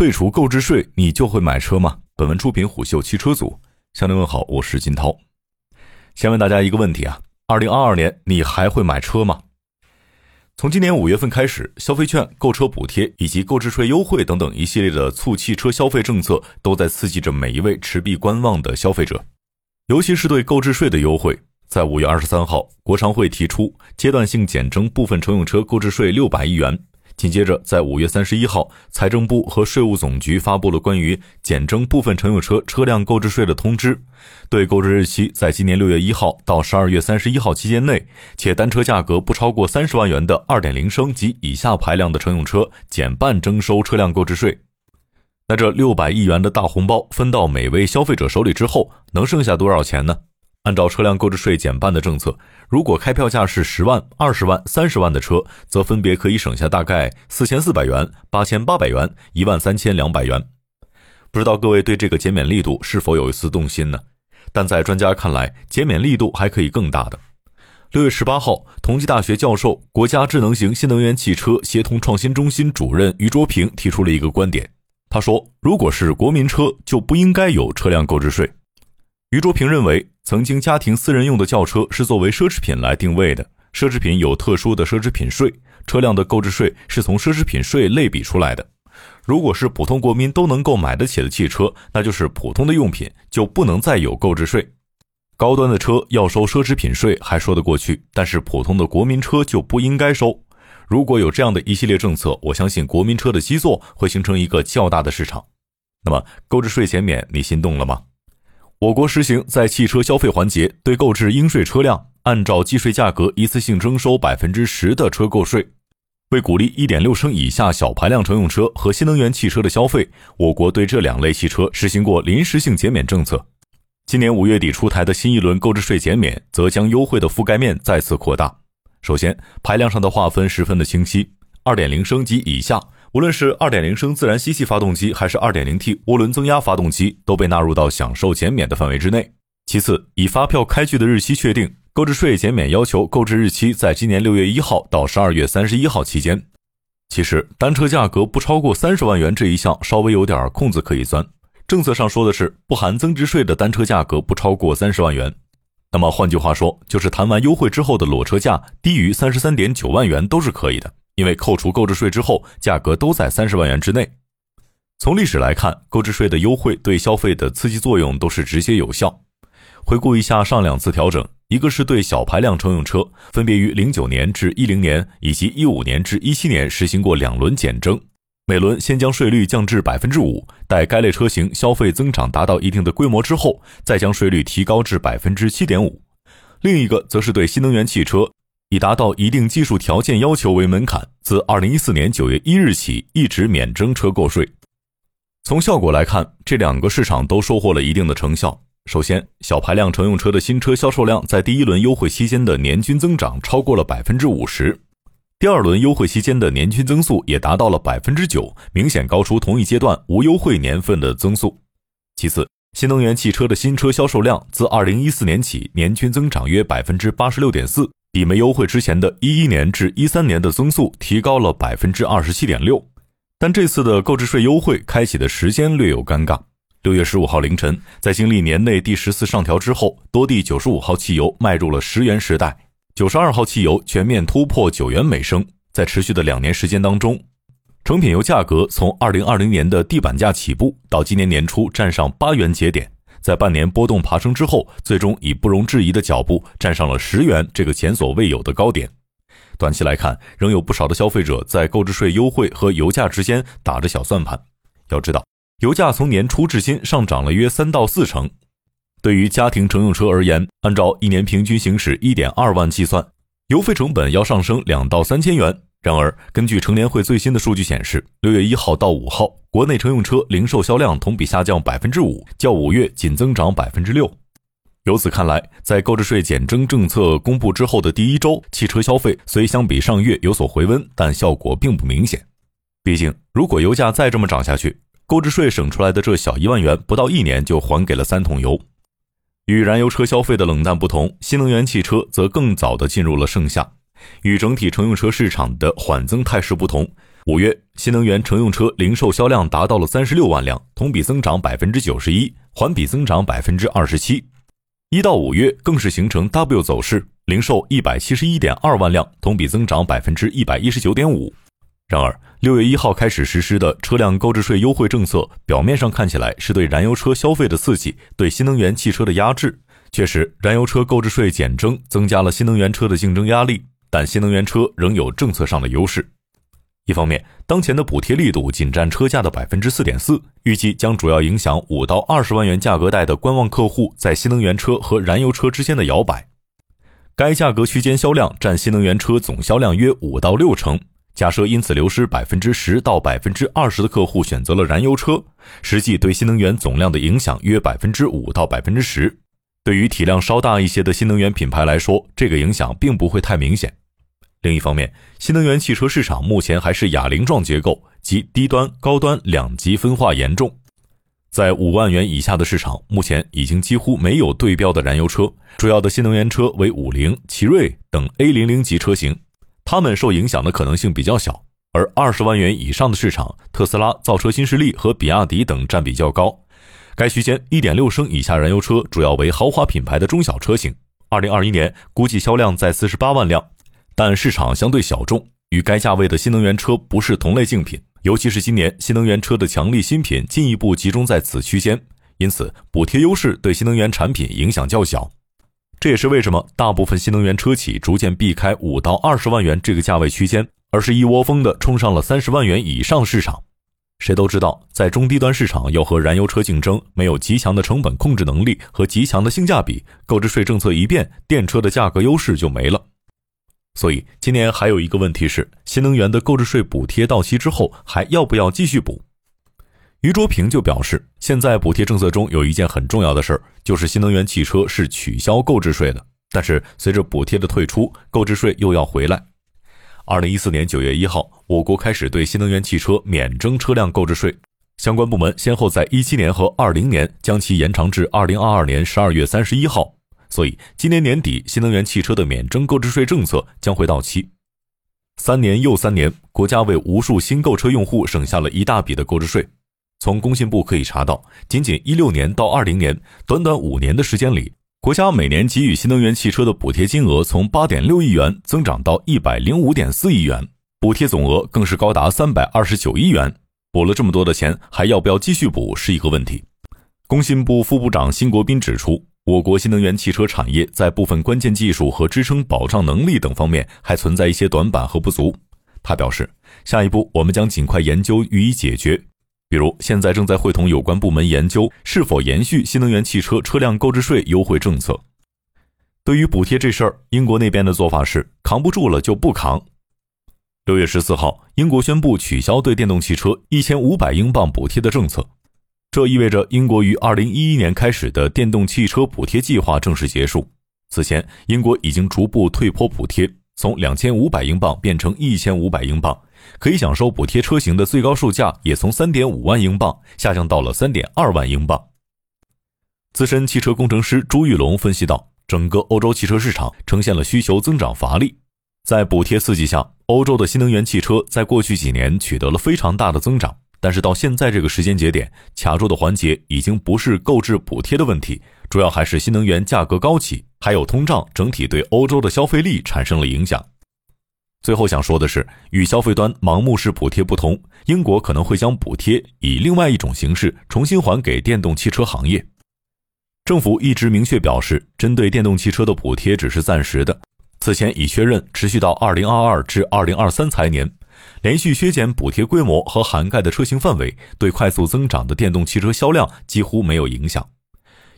废除购置税，你就会买车吗？本文出品虎嗅汽车组，向您问好，我是金涛。先问大家一个问题啊，二零二二年你还会买车吗？从今年五月份开始，消费券、购车补贴以及购置税优惠等等一系列的促汽车消费政策，都在刺激着每一位持币观望的消费者，尤其是对购置税的优惠。在五月二十三号，国常会提出阶段性减征部分乘用车购置税六百亿元。紧接着，在五月三十一号，财政部和税务总局发布了关于减征部分乘用车车辆购置税的通知，对购置日期在今年六月一号到十二月三十一号期间内，且单车价格不超过三十万元的二点零升及以下排量的乘用车减半征收车辆购置税。那这六百亿元的大红包分到每位消费者手里之后，能剩下多少钱呢？按照车辆购置税减半的政策，如果开票价是十万、二十万、三十万的车，则分别可以省下大概四千四百元、八千八百元、一万三千两百元。不知道各位对这个减免力度是否有一丝动心呢？但在专家看来，减免力度还可以更大的。六月十八号，同济大学教授、国家智能型新能源汽车协同创新中心主任于卓平提出了一个观点，他说：“如果是国民车，就不应该有车辆购置税。”于卓平认为。曾经家庭私人用的轿车是作为奢侈品来定位的，奢侈品有特殊的奢侈品税，车辆的购置税是从奢侈品税类比出来的。如果是普通国民都能够买得起的汽车，那就是普通的用品，就不能再有购置税。高端的车要收奢侈品税还说得过去，但是普通的国民车就不应该收。如果有这样的一系列政策，我相信国民车的基座会形成一个较大的市场。那么购置税减免，你心动了吗？我国实行在汽车消费环节对购置应税车辆按照计税价格一次性征收百分之十的车购税。为鼓励一点六升以下小排量乘用车和新能源汽车的消费，我国对这两类汽车实行过临时性减免政策。今年五月底出台的新一轮购置税减免，则将优惠的覆盖面再次扩大。首先，排量上的划分十分的清晰，二点零升及以下。无论是2.0升自然吸气发动机还是 2.0T 涡轮增压发动机，都被纳入到享受减免的范围之内。其次，以发票开具的日期确定购置税减免要求，购置日期在今年6月1号到12月31号期间。其实，单车价格不超过三十万元这一项稍微有点空子可以钻。政策上说的是不含增值税的单车价格不超过三十万元。那么换句话说，就是谈完优惠之后的裸车价低于三十三点九万元都是可以的。因为扣除购置税之后，价格都在三十万元之内。从历史来看，购置税的优惠对消费的刺激作用都是直接有效。回顾一下上两次调整，一个是对小排量乘用车，分别于零九年至一零年以及一五年至一七年实行过两轮减征，每轮先将税率降至百分之五，待该类车型消费增长达到一定的规模之后，再将税率提高至百分之七点五。另一个则是对新能源汽车。以达到一定技术条件要求为门槛，自二零一四年九月一日起一直免征车购税。从效果来看，这两个市场都收获了一定的成效。首先，小排量乘用车的新车销售量在第一轮优惠期间的年均增长超过了百分之五十，第二轮优惠期间的年均增速也达到了百分之九，明显高出同一阶段无优惠年份的增速。其次，新能源汽车的新车销售量自二零一四年起年均增长约百分之八十六点四。比没优惠之前的一一年至一三年的增速提高了百分之二十七点六，但这次的购置税优惠开启的时间略有尴尬。六月十五号凌晨，在经历年内第十次上调之后，多地九十五号汽油迈入了十元时代，九十二号汽油全面突破九元每升。在持续的两年时间当中，成品油价格从二零二零年的地板价起步，到今年年初站上八元节点。在半年波动爬升之后，最终以不容置疑的脚步站上了十元这个前所未有的高点。短期来看，仍有不少的消费者在购置税优惠和油价之间打着小算盘。要知道，油价从年初至今上涨了约三到四成。对于家庭乘用车而言，按照一年平均行驶一点二万计算，油费成本要上升两到三千元。然而，根据乘联会最新的数据显示，六月一号到五号，国内乘用车零售销量同比下降百分之五，较五月仅增长百分之六。由此看来，在购置税减征政策公布之后的第一周，汽车消费虽相比上月有所回温，但效果并不明显。毕竟，如果油价再这么涨下去，购置税省出来的这小一万元，不到一年就还给了三桶油。与燃油车消费的冷淡不同，新能源汽车则更早的进入了盛夏。与整体乘用车市场的缓增态势不同，五月，新能源乘用车零售销量达到了三十六万辆，同比增长百分之九十一，环比增长百分之二十七。一到五月更是形成 W 走势，零售一百七十一点二万辆，同比增长百分之一百一十九点五。然而，六月一号开始实施的车辆购置税优惠政策，表面上看起来是对燃油车消费的刺激，对新能源汽车的压制。确实，燃油车购置税减征增加了新能源车的竞争压力，但新能源车仍有政策上的优势。一方面，当前的补贴力度仅占车价的百分之四点四，预计将主要影响五到二十万元价格带的观望客户在新能源车和燃油车之间的摇摆。该价格区间销量占新能源车总销量约五到六成。假设因此流失百分之十到百分之二十的客户选择了燃油车，实际对新能源总量的影响约百分之五到百分之十。对于体量稍大一些的新能源品牌来说，这个影响并不会太明显。另一方面，新能源汽车市场目前还是哑铃状结构，即低端、高端两极分化严重。在五万元以下的市场，目前已经几乎没有对标的燃油车，主要的新能源车为五菱、奇瑞等 A 零零级车型，它们受影响的可能性比较小。而二十万元以上的市场，特斯拉、造车新势力和比亚迪等占比较高。该区间一点六升以下燃油车主要为豪华品牌的中小车型，二零二一年估计销量在四十八万辆。但市场相对小众，与该价位的新能源车不是同类竞品，尤其是今年新能源车的强力新品进一步集中在此区间，因此补贴优势对新能源产品影响较小。这也是为什么大部分新能源车企逐渐避开五到二十万元这个价位区间，而是一窝蜂的冲上了三十万元以上市场。谁都知道，在中低端市场要和燃油车竞争，没有极强的成本控制能力和极强的性价比，购置税政策一变，电车的价格优势就没了。所以，今年还有一个问题是，新能源的购置税补贴到期之后，还要不要继续补？于卓平就表示，现在补贴政策中有一件很重要的事儿，就是新能源汽车是取消购置税的。但是，随着补贴的退出，购置税又要回来。二零一四年九月一号，我国开始对新能源汽车免征车辆购置税，相关部门先后在一七年和二零年将其延长至二零二二年十二月三十一号。所以，今年年底，新能源汽车的免征购置税政策将会到期。三年又三年，国家为无数新购车用户省下了一大笔的购置税。从工信部可以查到，仅仅一六年到二零年，短短五年的时间里，国家每年给予新能源汽车的补贴金额从八点六亿元增长到一百零五点四亿元，补贴总额更是高达三百二十九亿元。补了这么多的钱，还要不要继续补是一个问题。工信部副部长辛国斌指出。我国新能源汽车产业在部分关键技术和支撑保障能力等方面还存在一些短板和不足。他表示，下一步我们将尽快研究予以解决，比如现在正在会同有关部门研究是否延续新能源汽车车辆购置税优惠政策。对于补贴这事儿，英国那边的做法是扛不住了就不扛。六月十四号，英国宣布取消对电动汽车一千五百英镑补贴的政策。这意味着英国于二零一一年开始的电动汽车补贴计划正式结束。此前，英国已经逐步退坡补贴，从两千五百英镑变成一千五百英镑，可以享受补贴车型的最高售价也从三点五万英镑下降到了三点二万英镑。资深汽车工程师朱玉龙分析道：“整个欧洲汽车市场呈现了需求增长乏力，在补贴刺激下，欧洲的新能源汽车在过去几年取得了非常大的增长。”但是到现在这个时间节点，卡住的环节已经不是购置补贴的问题，主要还是新能源价格高企，还有通胀，整体对欧洲的消费力产生了影响。最后想说的是，与消费端盲目式补贴不同，英国可能会将补贴以另外一种形式重新还给电动汽车行业。政府一直明确表示，针对电动汽车的补贴只是暂时的，此前已确认持续到二零二二至二零二三财年。连续削减补贴规模和涵盖的车型范围，对快速增长的电动汽车销量几乎没有影响。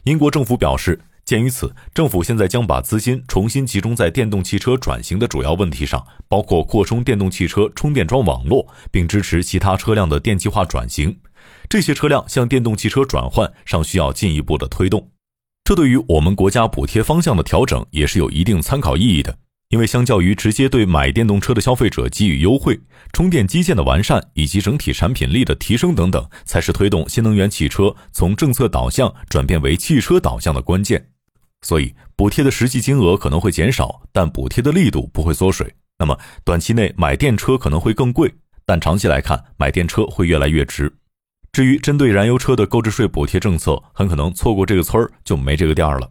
英国政府表示，鉴于此，政府现在将把资金重新集中在电动汽车转型的主要问题上，包括扩充电动汽车充电桩网络，并支持其他车辆的电气化转型。这些车辆向电动汽车转换尚需要进一步的推动。这对于我们国家补贴方向的调整也是有一定参考意义的。因为相较于直接对买电动车的消费者给予优惠，充电基建的完善以及整体产品力的提升等等，才是推动新能源汽车从政策导向转变为汽车导向的关键。所以，补贴的实际金额可能会减少，但补贴的力度不会缩水。那么，短期内买电车可能会更贵，但长期来看，买电车会越来越值。至于针对燃油车的购置税补贴政策，很可能错过这个村儿就没这个店儿了。